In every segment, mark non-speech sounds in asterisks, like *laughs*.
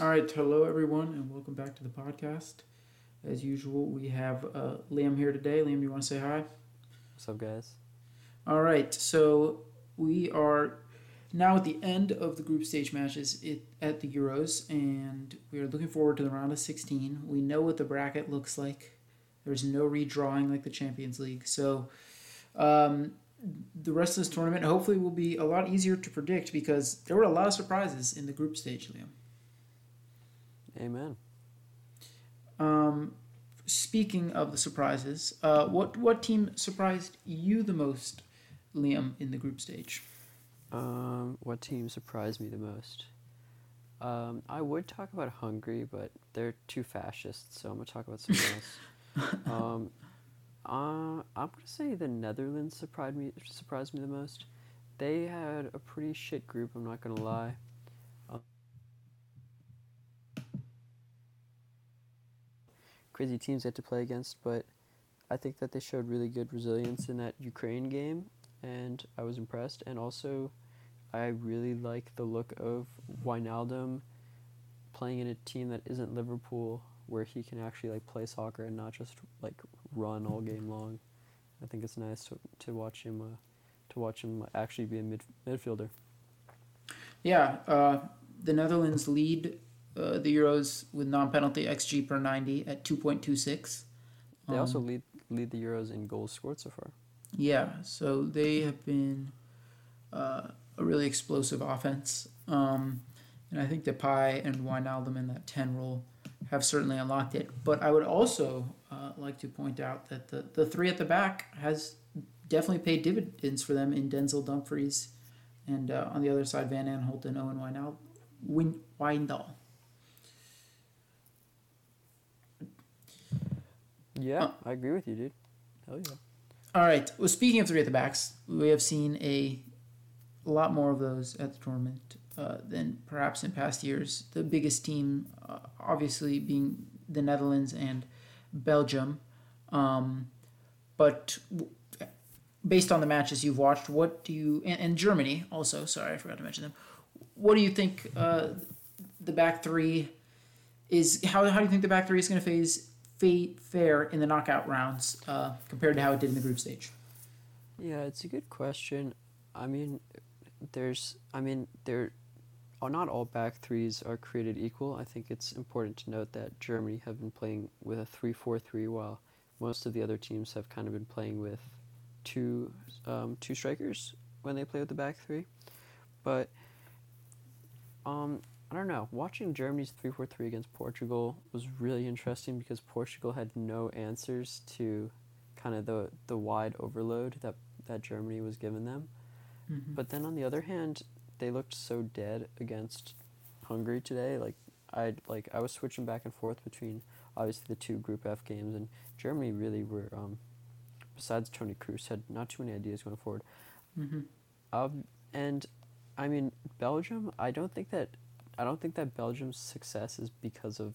All right, hello everyone, and welcome back to the podcast. As usual, we have uh, Liam here today. Liam, you want to say hi? What's up, guys? All right, so we are now at the end of the group stage matches at the Euros, and we are looking forward to the round of 16. We know what the bracket looks like. There's no redrawing like the Champions League, so um, the rest of this tournament hopefully will be a lot easier to predict because there were a lot of surprises in the group stage, Liam. Amen. Um, speaking of the surprises, uh, what what team surprised you the most, Liam, in the group stage? Um, what team surprised me the most? Um, I would talk about Hungary, but they're too fascist, so I'm gonna talk about something else. *laughs* um, uh, I'm gonna say the Netherlands surprised me surprised me the most. They had a pretty shit group. I'm not gonna lie. Crazy teams they had to play against, but I think that they showed really good resilience in that Ukraine game, and I was impressed. And also, I really like the look of Wijnaldum playing in a team that isn't Liverpool, where he can actually like play soccer and not just like run all game long. I think it's nice to, to watch him uh, to watch him actually be a mid, midfielder. Yeah, uh, the Netherlands lead uh, the Euros with non-penalty xG per ninety at two point two six. They um, also lead lead the Euros in goals scored so far. Yeah, so they have been uh, a really explosive offense, um, and I think Depay and Wijnaldum in that ten role have certainly unlocked it. But I would also uh, like to point out that the, the three at the back has definitely paid dividends for them in Denzel Dumfries and uh, on the other side, Van Aanholt and Owen Wijnaldum. Win- Wijndal. Yeah, uh, I agree with you, dude. Hell yeah. All right. Well, speaking of three at the backs, we have seen a lot more of those at the tournament uh, than perhaps in past years. The biggest team, uh, obviously, being the Netherlands and Belgium. Um, but w- based on the matches you've watched, what do you and, and, Germany also? Sorry, I forgot to mention them. What do you think uh, the back three is? How, how do you think the back three is going to phase fare in the knockout rounds uh, compared to how it did in the group stage? Yeah, it's a good question. I mean, there's, I mean, there, are not all back threes are created equal. I think it's important to note that Germany have been playing with a three-four-three, while most of the other teams have kind of been playing with two um, two strikers when they play with the back three. But um, I don't know. Watching Germany's three four three against Portugal was really interesting because Portugal had no answers to kind of the the wide overload that that Germany was giving them. Mm-hmm. But then on the other hand, they looked so dead against Hungary today. Like I like I was switching back and forth between obviously the two Group F games, and Germany really were. Um, besides Toni Kroos, had not too many ideas going forward. Mm-hmm. Um, and I mean Belgium. I don't think that I don't think that Belgium's success is because of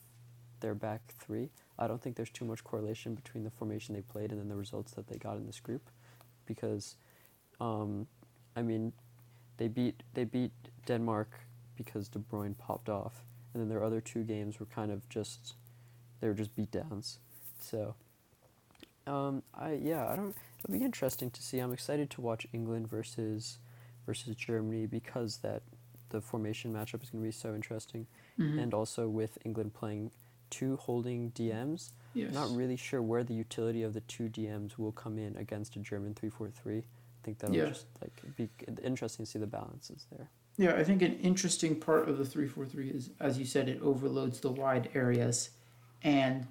their back three. I don't think there's too much correlation between the formation they played and then the results that they got in this group, because, um, I mean, they beat they beat Denmark because De Bruyne popped off, and then their other two games were kind of just they were just beatdowns. So, um, I yeah, I don't. It'll be interesting to see. I'm excited to watch England versus versus Germany because that the formation matchup is going to be so interesting, mm-hmm. and also with England playing two holding DMs. Yes. Not really sure where the utility of the two DMs will come in against a German three four three. I think that'll yeah. just like be interesting to see the balances there. Yeah, I think an interesting part of the three four three is, as you said, it overloads the wide areas, and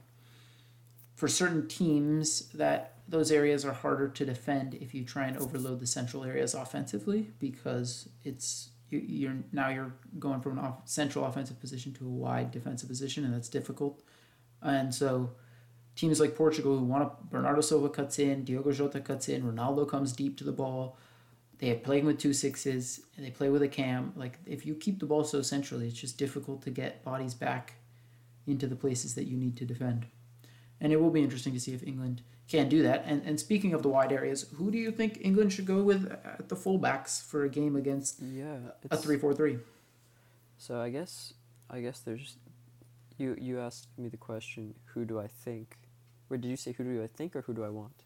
for certain teams that those areas are harder to defend if you try and overload the central areas offensively because it's you're now you're going from an off, central offensive position to a wide defensive position, and that's difficult. And so, teams like Portugal who want to Bernardo Silva cuts in, Diogo Jota cuts in, Ronaldo comes deep to the ball. They are playing with two sixes and they play with a cam. Like if you keep the ball so centrally, it's just difficult to get bodies back into the places that you need to defend. And it will be interesting to see if England can do that. And and speaking of the wide areas, who do you think England should go with at the fullbacks for a game against yeah, a three four three? So I guess I guess there's you you asked me the question, who do I think? Or did you say who do I think or who do I want?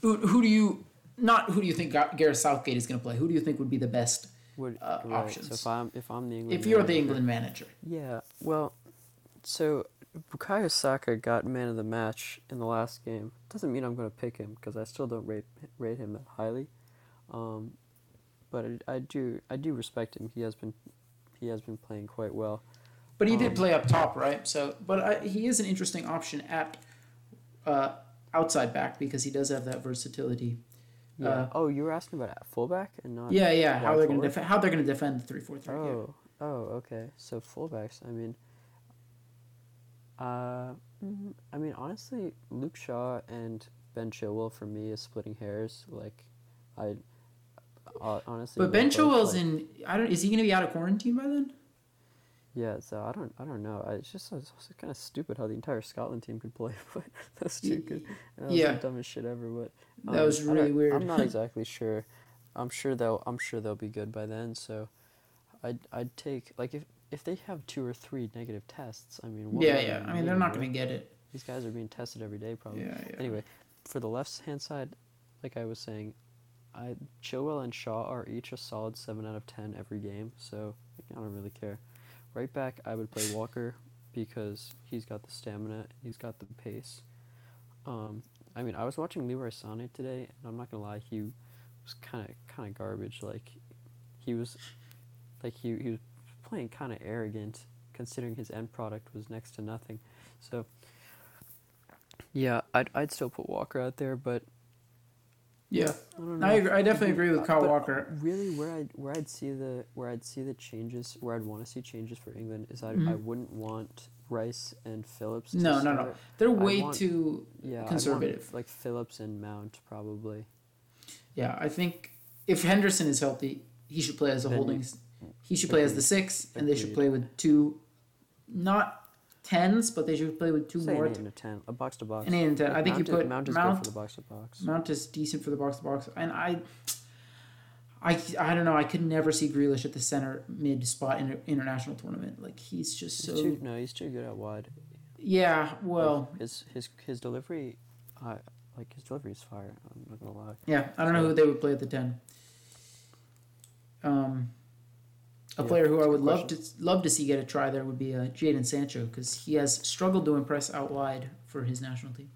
Who, who do you not who do you think Gareth Southgate is going to play? Who do you think would be the best Would, uh, right, options? So if I'm if I'm the England if you're the England manager? Yeah, well, so Bukayo Saka got man of the match in the last game. Doesn't mean I'm going to pick him because I still don't rate rate him that highly. Um, but I, I do I do respect him. He has been he has been playing quite well. But he did Um, play up top, right? So, but I, he is an interesting option at uh, outside back because he does have that versatility. Yeah. Uh, oh, you were asking about fullback and not. Yeah, yeah. How they're going to defend? How they're going to defend the three four three? Oh, oh, okay. So fullbacks. I mean, uh, mm, I mean honestly, Luke Shaw and Ben Chilwell for me is splitting hairs. Like, I uh, honestly. But Ben Chilwell's like- in. I don't. Is he going to be out of quarantine by then? Yeah, so I don't, I don't know. I, it's just it's kind of stupid how the entire Scotland team could play, *laughs* but that's two could. That was Yeah. the dumbest shit ever. But That um, was really weird. I'm not *laughs* exactly sure. I'm sure they'll, I'm sure they'll be good by then. So, I'd, I'd take like if if they have two or three negative tests. I mean, yeah, yeah. I mean, they're not going to get it. These guys are being tested every day, probably. Yeah, yeah. Anyway, for the left hand side, like I was saying, I Chilwell and Shaw are each a solid seven out of ten every game, so I don't really care. Right back, I would play Walker because he's got the stamina, he's got the pace. Um, I mean, I was watching Leroy Sané today, and I'm not gonna lie, he was kind of kind of garbage. Like, he was, like he he was playing kind of arrogant, considering his end product was next to nothing. So, yeah, I'd I'd still put Walker out there, but Yeah, I don't know. I agree, I definitely agree with Kyle Walker. Really, where I where I'd see the where I'd see the changes, where I'd want to see changes for England is I I Mhm. wouldn't want Rice and Phillips. To No, no, no. They're way want- too. Yeah, Conservative. like Phillips and Mount probably. Yeah, I think if Henderson is healthy, he should play as a Then- holding. He should play as the six, and they should play with two, not tens, but they should play with two Say more. an eight and a ten, a box to box. An eight and ten. I think you Mount is- put Mount is Mount. good for the box to box. Mount is decent for the box to box, and I, I, I don't know. I could never see Grealish at the center mid spot in an international tournament. Like he's just He's so. too, no, he's too good out wide. Yeah, well, Like, his his his delivery, I like his delivery is fire. I'm not gonna lie. yeah. I don't know who they would play at the ten. Um, a Yeah, player who I would love to love to see get a try there would be uh, Jadon Sancho because he has struggled to impress out wide for his national team.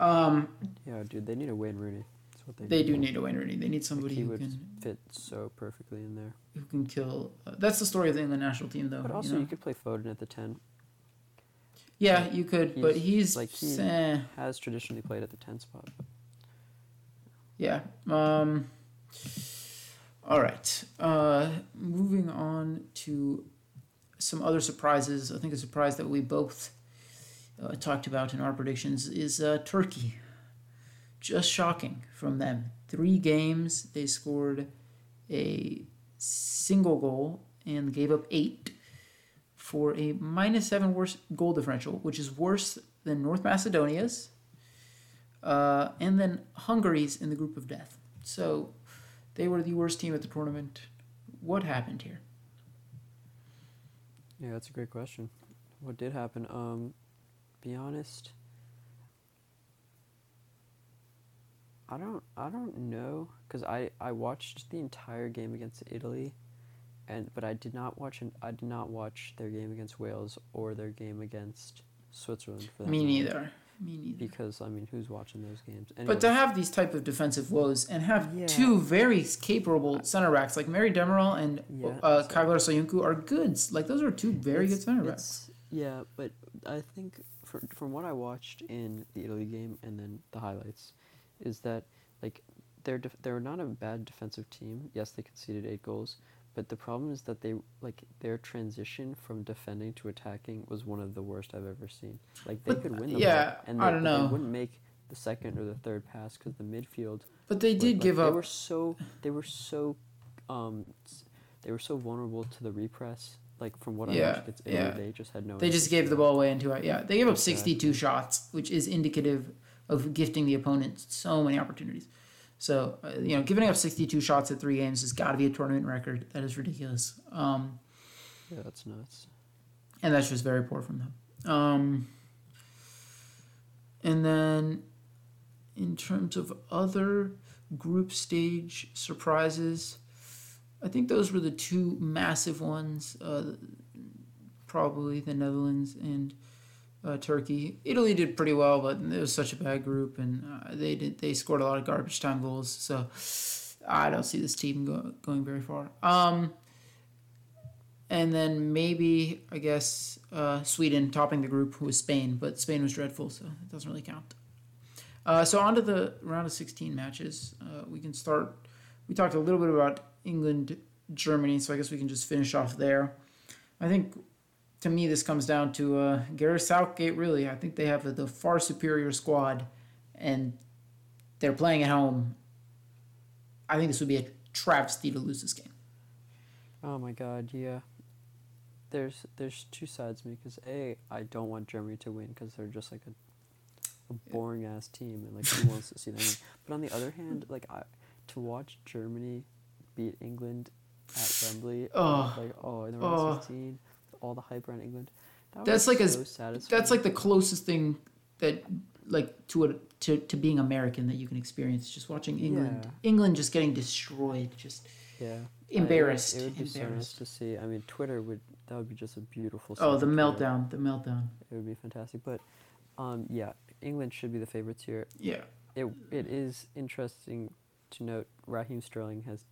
Um, Yeah, dude, they need a Wayne Rooney. That's what they. they need. do need a Wayne Rooney. They need somebody who can fit so perfectly in there. who can kill. Uh, that's the story of the England national team, though. But you also, know? you could play Foden at the ten. Yeah, you could, but He's- he's like, he- eh, Has traditionally played at the ten spot. yeah. Um. All right. Uh, moving on to some other surprises. I think a surprise that we both uh, talked about in our predictions is uh, Turkey. Just shocking from them. Three games, they scored a single goal and gave up eight for a minus seven worse goal differential, which is worse than North Macedonia's uh, and then Hungary's in the group of death. So they were the worst team at the tournament. What happened here? Yeah, that's a great question. What did happen? Um, be honest. I don't. I don't know because I I watched the entire game against Italy, and but I did not watch an, I did not watch their game against Wales or their game against Switzerland for that Me matter. neither. Me neither. Because I mean, who's watching those games? But to have these type of defensive woes and have Yeah. two very capable center backs like Merih Demiral and Yeah, uh, so- Çağlar Söyüncü are goods. Like those are two very It's- good center backs. Yeah, but I think for, from what I watched in the Italy game and then the highlights, is that like they're def- they're not a bad defensive team. Yes, they conceded eight goals, but the problem is that they like their transition from defending to attacking was one of the worst I've ever seen. Like they But, could win the yeah, ball, and they, I don't know. they wouldn't make the second or the third pass because the midfield But they did like, give they up. were so they were so um they were so vulnerable to the repress. Like from what I Yeah, watched against Italy, yeah. they just had no. They just gave the ball away into it. Yeah, they gave up. 62 shots, which is indicative of gifting the opponent so many opportunities. So, uh, you know, giving up 62 shots at three games has got to be a tournament record. That is ridiculous. Um, Yeah, that's nuts. and that's just very poor from them. Um, and then, in terms of other group stage surprises, I think those were the two massive ones. Uh, probably the Netherlands and uh, Turkey. Italy did pretty well, but it was such a bad group, and uh, they did they scored a lot of garbage time goals. So I don't see this team go, going very far. Um, and then maybe I guess uh, Sweden topping the group was Spain, but Spain was dreadful, so it doesn't really count. Uh, so on to the round of 16 matches. Uh, we can start. We talked a little bit about England, Germany, so I guess we can just finish off there. I think to me, this comes down to uh, Gareth Southgate. Really, I think they have the far superior squad, and they're playing at home. I think this would be a travesty to lose this game. Oh my God, yeah. There's there's two sides to me because a I don't want Germany to win because they're just like a, a boring ass team and like who wants to see them win. *laughs* But on the other hand, like I to watch Germany beat England at Wembley, Oh. like oh in the round Oh. sixteen, all the hype around England. That That's like so as- satisfying. That's like the closest thing that like to a to, to being American that you can experience just watching England. Yeah. England just getting destroyed, just yeah. I- it would- embarrassed. Be so nice embarrassed. to see. I mean, Twitter would that would be just a beautiful. Oh, the meltdown, the meltdown. It would be fantastic. But, um, yeah, England should be the favorites here. Yeah. It it is interesting to note Raheem Sterling has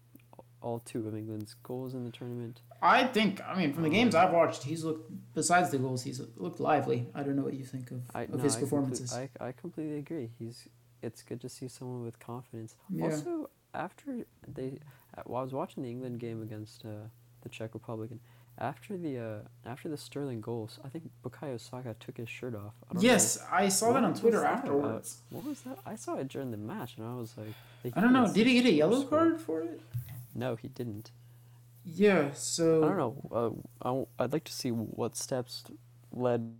all two of England's goals in the tournament. I think I mean from the games I've watched, he's looked besides the goals, he's looked lively. I don't know what you think of, I of no, his performances. I, I completely agree. He's it's good to see someone with confidence. Yeah. Also, after they, uh, while I was watching the England game against uh, the Czech Republic, and after the uh, after the Sterling goals, I think Bukayo Saka took his shirt off. I don't know yes, I saw that on Twitter afterwards. What was that? I saw it during the match, and I was like, I don't know. Did he get a yellow course, card for it? No, he didn't. Yeah. So I don't know. Uh, I I'd like to see what steps led.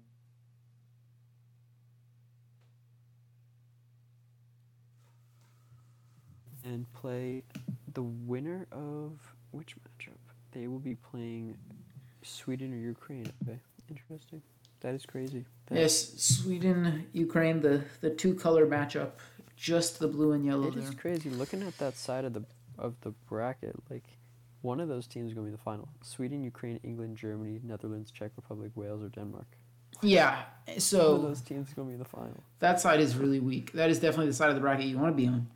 And play the winner of which matchup? They will be playing Sweden or Ukraine. Okay, interesting. That is crazy. That- Yes, Sweden, Ukraine, the the two color matchup, just the blue and yellow It there. is crazy looking at that side of the of the bracket. Like, one of those teams is going to be the final. Sweden, Ukraine, England, Germany, Netherlands, Czech Republic, Wales, or Denmark. Yeah. one of So those teams going to be in the final. that side is really weak. That is definitely the side of the bracket you want to be on.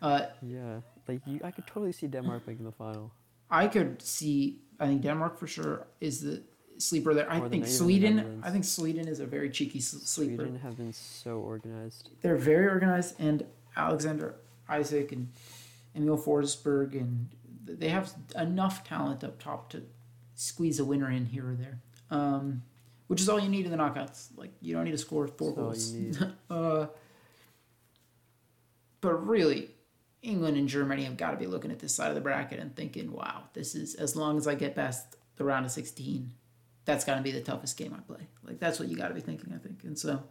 Uh, Yeah, like you, I could totally see Denmark making the final. I could see. I think Denmark for sure is the sleeper there. I Or the think Sweden. I think Sweden is a very cheeky sleeper. Sweden have been so organized. They're very organized, and Alexander Isak and Emil Forsberg, and they have enough talent up top to squeeze a winner in here or there. Um, which is all you need in the knockouts. Like you don't need to score four That's goals. *laughs* uh, but really, England and Germany have got to be looking at this side of the bracket and thinking, "Wow, this is as long as I get past the round of sixteen, that's got to be the toughest game I play." Like that's what you got to be thinking, I think. And so,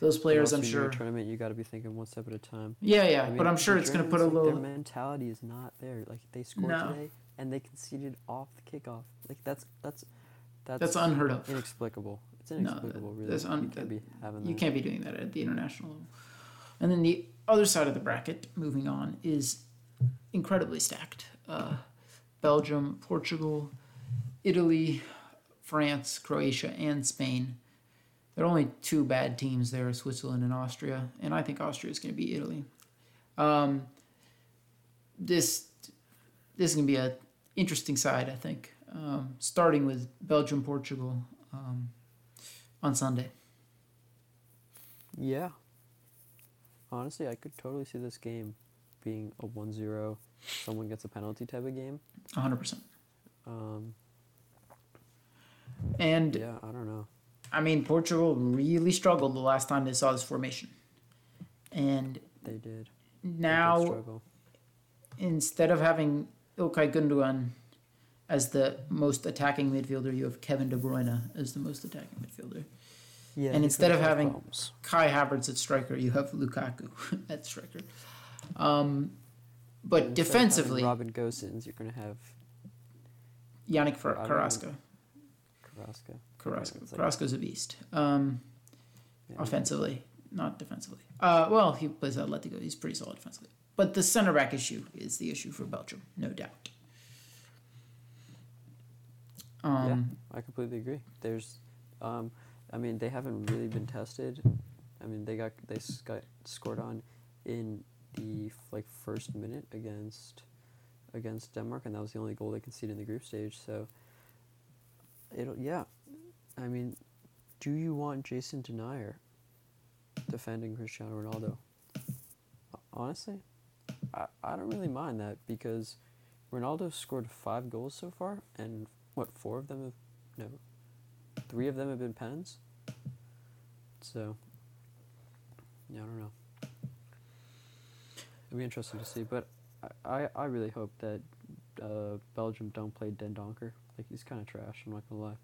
those players, I'm sure. tournament, you got to be thinking one step at a time. Yeah, yeah, I mean, but I'm sure it's going to put a like, little. Their mentality is not there. Like they scored No. today, and they conceded off the kickoff. Like that's that's that's, That's unheard of. inexplicable. It's No, inexplicable, really. that's un- you can't be having that. You can't be doing that at the international level. And then the other side of the bracket, moving on, is incredibly stacked. Uh, Belgium, Portugal, Italy, France, Croatia, and Spain. There are only two bad teams there, Switzerland and Austria, and I think Austria is going to beat Italy. Um, this this is going to be a interesting side, I think. Um, starting with Belgium, Portugal um, on Sunday. Yeah. Honestly, I could totally see this game being a 1-0, someone gets a penalty type of game. 100%. Um, And yeah, I don't know. I mean, Portugal really struggled the last time they saw this formation. And They did. They did now, instead of having Ilkay Gundogan as the most attacking midfielder, you have Kevin De Bruyne as the most attacking midfielder. Yeah, and instead of having- problems. Kai Havertz at striker, you have Lukaku *laughs* at striker. Um, but having defensively, Robin Gosens, you're gonna have Yannick Fer- I don't Carrasco. Carrasco. Carrasco. Like- Carrasco's a beast. Um, Yeah. offensively, not defensively. Uh, well, he plays Atletico. He's pretty solid defensively. But the center back issue is the issue for Belgium, no doubt. Um, I completely agree. There's, um, I mean, they haven't really been tested. I mean, they got they got scored on in the like first minute against against Denmark, and that was the only goal they conceded in the group stage. So, it'll yeah. I mean, do you want Jason Denayer defending Cristiano Ronaldo? Honestly, I, I don't really mind that because Ronaldo scored five goals so far, and what four of them have no, three of them have been pens. So, yeah, I don't know. It'll be interesting to see, but I, I, I really hope that uh, Belgium don't play Dendoncker. Like he's kind of trash. I'm not gonna lie.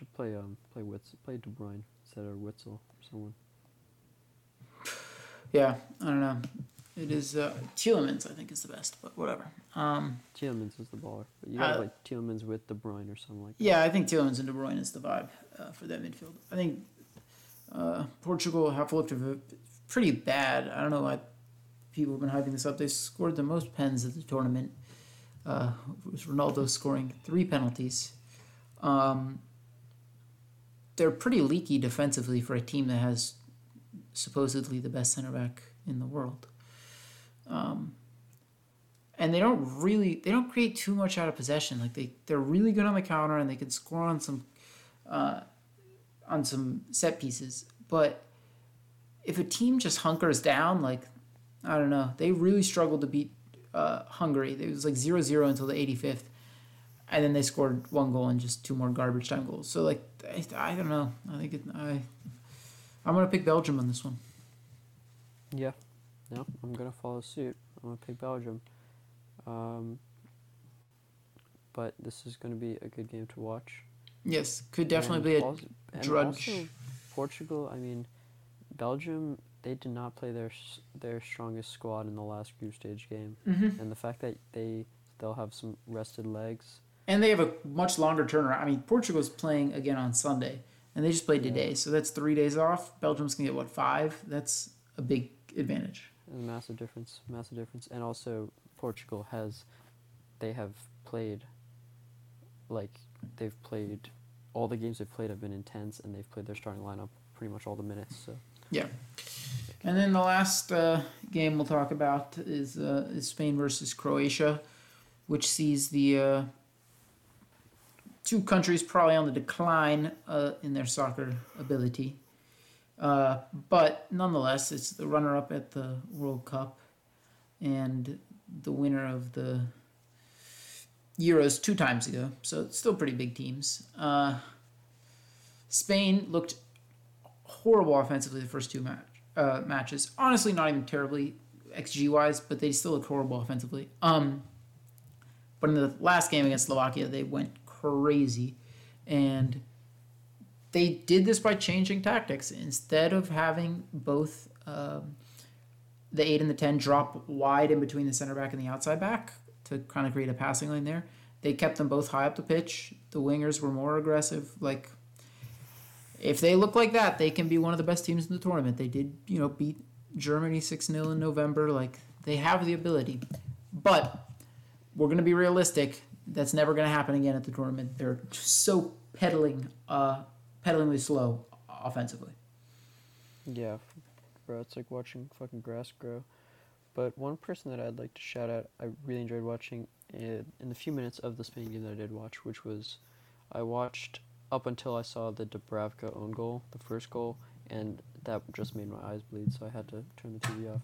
Should play um play Witz play De Bruyne instead of Witsel or someone. yeah, I don't know. It is uh, Tielemans, I think, is the best, but whatever. Um, Tielemans is the baller, but you gotta Uh, play Tielemans with De Bruyne or something like that. yeah, I think Tielemans and De Bruyne is the vibe uh, for that midfield. I think uh, Portugal have looked pretty bad. I don't know why people have been hyping this up. They scored the most pens at the tournament. Uh, it was Ronaldo scoring three penalties. Um, they're pretty leaky defensively for a team that has supposedly the best center back in the world. Um, and they don't really they don't create too much out of possession. Like they they're really good on the counter and they can score on some uh, on some set pieces. But if a team just hunkers down, like I don't know, they really struggled to beat uh, Hungary. It was like 0-0 until the 85th, and then they scored one goal and just two more garbage time goals. So like I, I don't know. I think it, I I'm gonna pick Belgium on this one. Yeah, no, I'm gonna follow suit. I'm gonna pick Belgium. Um, but this is gonna be a good game to watch. Yes, could definitely And be a also, drudge. also Portugal. I mean, Belgium. They did not play their their strongest squad in the last group stage game, Mhm. and the fact that they they'll have some rested legs. And they have a much longer turnaround. I mean, Portugal's playing again on Sunday, and they just played today, so that's three days off. Belgium's gonna get what five? That's a big advantage. A massive difference, massive difference, and also Portugal has, they have played, like they've played, all the games they've played have been intense, and they've played their starting lineup pretty much all the minutes. So Yeah. And then the last uh, game we'll talk about is uh, is Spain versus Croatia, which sees the uh, two countries probably on the decline uh, in their soccer ability. Uh, but nonetheless, it's the runner up at the World Cup and the winner of the Euros two times ago. So it's still pretty big teams. Uh, Spain looked horrible offensively the first two uh, matches. Honestly, not even terribly xG wise, but they still look horrible offensively. Um, but in the last game against Slovakia, they went crazy, and they did this by changing tactics. Instead of having both um, the eight and the ten drop wide in between the center back and the outside back to kind of create a passing lane there, they kept them both high up the pitch. The wingers were more aggressive, like if they look like that, they can be one of the best teams in the tournament. They did, you know, beat Germany 6 0 in November. Like, they have the ability. But we're going to be realistic. That's never going to happen again at the tournament. They're so pedaling, uh, pedalingly slow offensively. yeah, bro, it's like watching fucking grass grow. But one person that I'd like to shout out, I really enjoyed watching in, in the few minutes of the Spain game that I did watch, which was, I watched up until I saw the Dubravka own goal, the first goal, and that just made my eyes bleed, so I had to turn the TV off.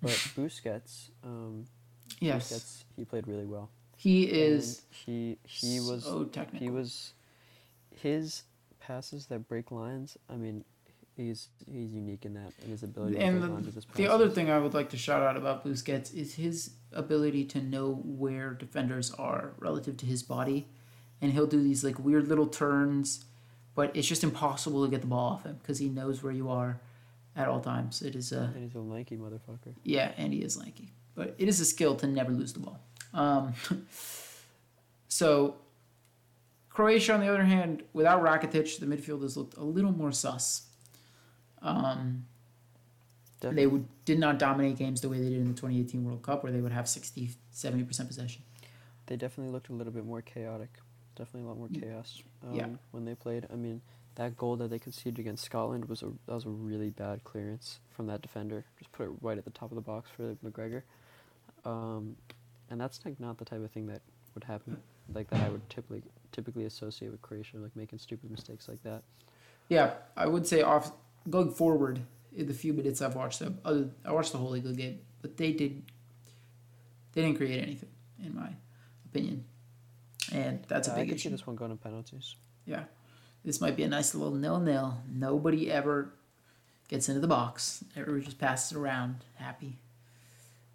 But *laughs* Busquets, um, Yes. Busquets, he played really well. He is And he he was so technical. he was his passes that break lines. I mean, he's he's unique in that in his ability to And break the, lines with his the other thing I would like to shout out about Busquets is his ability to know where defenders are relative to his body, and he'll do these like weird little turns, but it's just impossible to get the ball off him because he knows where you are at all times. It is a and he's a lanky motherfucker. yeah, and he is lanky, but it is a skill to never lose the ball. Um, *laughs* so Croatia, on the other hand, without Rakitic, the midfielders looked a little more sus. Um, they would, did not dominate games the way they did in the 2018 World Cup, where they would have 60, 70% possession. They definitely looked a little bit more chaotic. Definitely a lot more Mm. chaos um, Yeah. when they played. I mean, that goal that they conceded against Scotland was a that was a really bad clearance from that defender. Just put it right at the top of the box for McGregor. Um, and that's like not the type of thing that would happen, like that I would typically typically associate with Croatia, like making stupid mistakes like that. Yeah, I would say off going forward in the few minutes I've watched them. Other, I watched the whole league game, but they did. They didn't create anything, in my opinion, and that's Yeah, a I big could see issue. this one going to penalties. Yeah, this might be a nice little nil-nil. Nobody ever gets into the box. Everybody just passes it around, happy.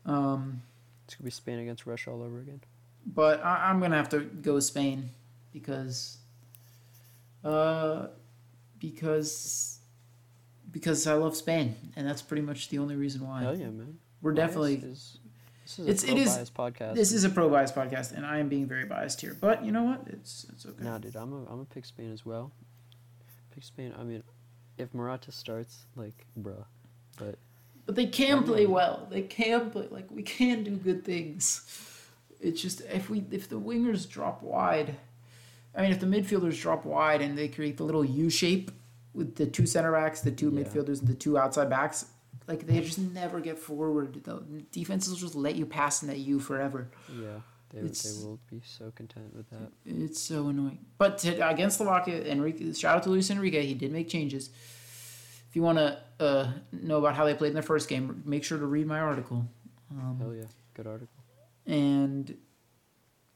Um, It's gonna be Spain against Russia all over again. but I, I'm gonna have to go with Spain because, uh, because, because I love Spain, and that's pretty much the only reason why. Hell yeah, man! We're Bias definitely. is- this is It's- a it is- podcast. This is a pro bias podcast, and I am being very biased here. But you know what? It's it's okay. Nah, dude, I'm a, I'm gonna pick Spain as well. Pick Spain. I mean, if Morata starts, like, bruh. But But they can play well. They can play like we can do good things. It's just if we if the wingers drop wide, I mean if the midfielders drop wide and they create the little U shape with the two center backs, the two Yeah. midfielders, and the two outside backs, like they just never get forward. The defenses will just let you pass in that U forever. yeah, they they will be so content with that. It's so annoying. But to, against Slovakia, Enrique, shout out to Luis Enrique. He did make changes. If you want to uh, know about how they played in their first game, make sure to read my article. Um, Hell yeah, good article. And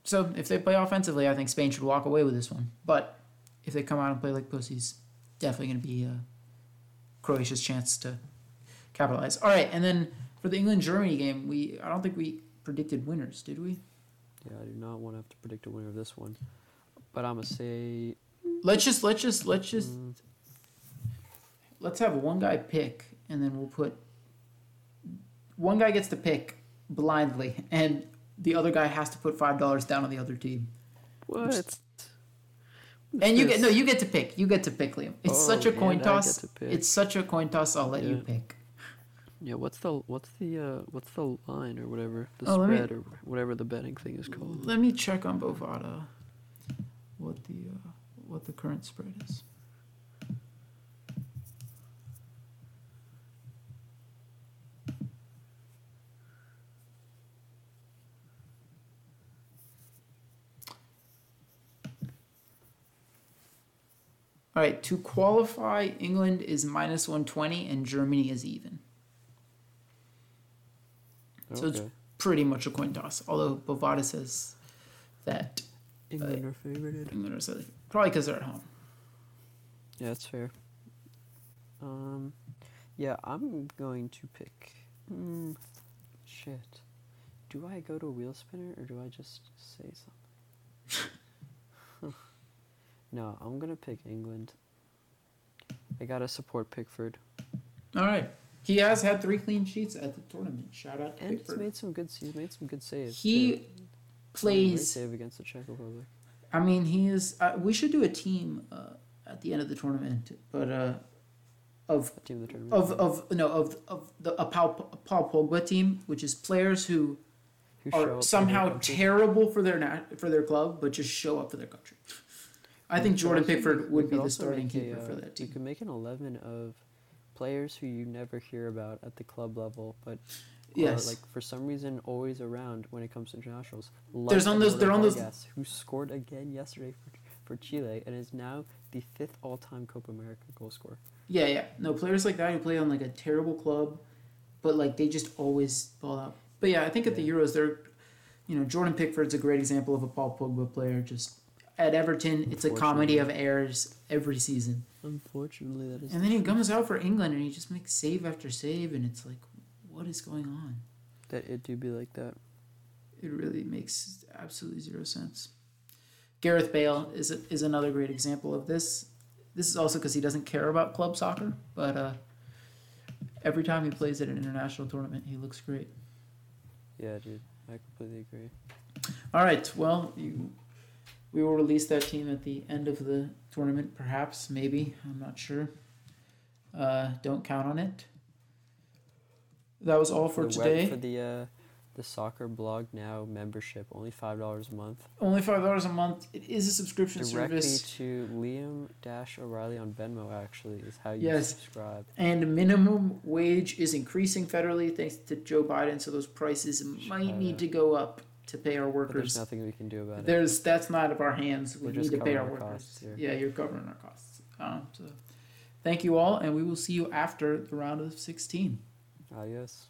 so if they play offensively, I think Spain should walk away with this one. But if they come out and play like pussies, definitely going to be uh, Croatia's chance to capitalize. All right, and then for the England Germany game, we I don't think we predicted winners, did we? Yeah, I do not want to have to predict a winner of this one, but I'm gonna say Let's just let's just let's just mm, let's have one guy pick, and then we'll put one guy gets to pick blindly, *laughs* and the other guy has to put five dollars down on the other team. what? And you get no, you get to pick. You get to pick, Liam. It's Oh, such a coin I get toss. to. It's such a coin toss. I'll let you pick. Yeah, what's the what's the uh what's the line or whatever the Oh, let me- spread or whatever the betting thing is called? Let me check on Bovada. What the uh, what the current spread is. All right, to qualify, England is minus 120 and Germany is even. So it's- Pretty much a coin toss. Although Bovada says that England are favorited. England are silly. Probably because they're at home. Yeah, that's fair. Um, yeah, I'm going to pick. Mm, shit. Do I go to a wheel spinner or do I just say something? No, I'm gonna pick England. I gotta support Pickford. All right. He has had three clean sheets at the tournament. Shout out to And he's Pickford. made some good. He's made some good saves. He too. Plays. save against the Czech Republic. I mean, he is. Uh, we should do a team uh, at the end of the tournament, but uh, of That team of the tournament. of of no of of the a Paul, a Paul Pogba team, which is players who Who show up for are somehow terrible for their nat- for their club, but just show up for their country. I think Jordan Pickford would be the starting make a, keeper uh, for that You team. could make an eleven of players who you never hear about at the club level, but Yes. are like for some reason always around when it comes to internationals. Like There's on those- they're on those- Vargas, who scored again yesterday for, for Chile and is now the fifth all-time Copa America goal scorer. Yeah, yeah. No, players like that who play on like a terrible club, but like they just always ball out. But yeah, I think at the Euros, they're, you know, Jordan Pickford's a great example of a Paul Pogba player. Just at Everton, it's a comedy of errors every season. Unfortunately, that is. And then he comes out for England and he just makes save after save, and it's like, what is going on? that it do be like that. It really makes absolutely zero sense. Gareth Bale is a, is another great example of this. This is also because he doesn't care about club soccer, but uh, every time he plays at an international tournament, he looks great. Yeah, dude, I completely agree. All right, well, you We will release that team at the end of the tournament, perhaps, maybe. I'm not sure. Uh, don't count on it. That was all for, the web- today. for the uh, the soccer blog now membership, only five dollars a month. Only five dollars a month. It is a subscription Directly service, to Liam Dash O'Reilly on Venmo. Actually, is how you Yes. subscribe. and minimum wage is increasing federally thanks to Joe Biden. So those prices might need to go up to pay our But there's workers. nothing we can do about it. There's that's not of our hands. We We're need just to pay our covering our workers. costs here. Yeah, you're covering our costs. Um, so, thank you all, and we will see you after the round of sixteen. Ah, yes.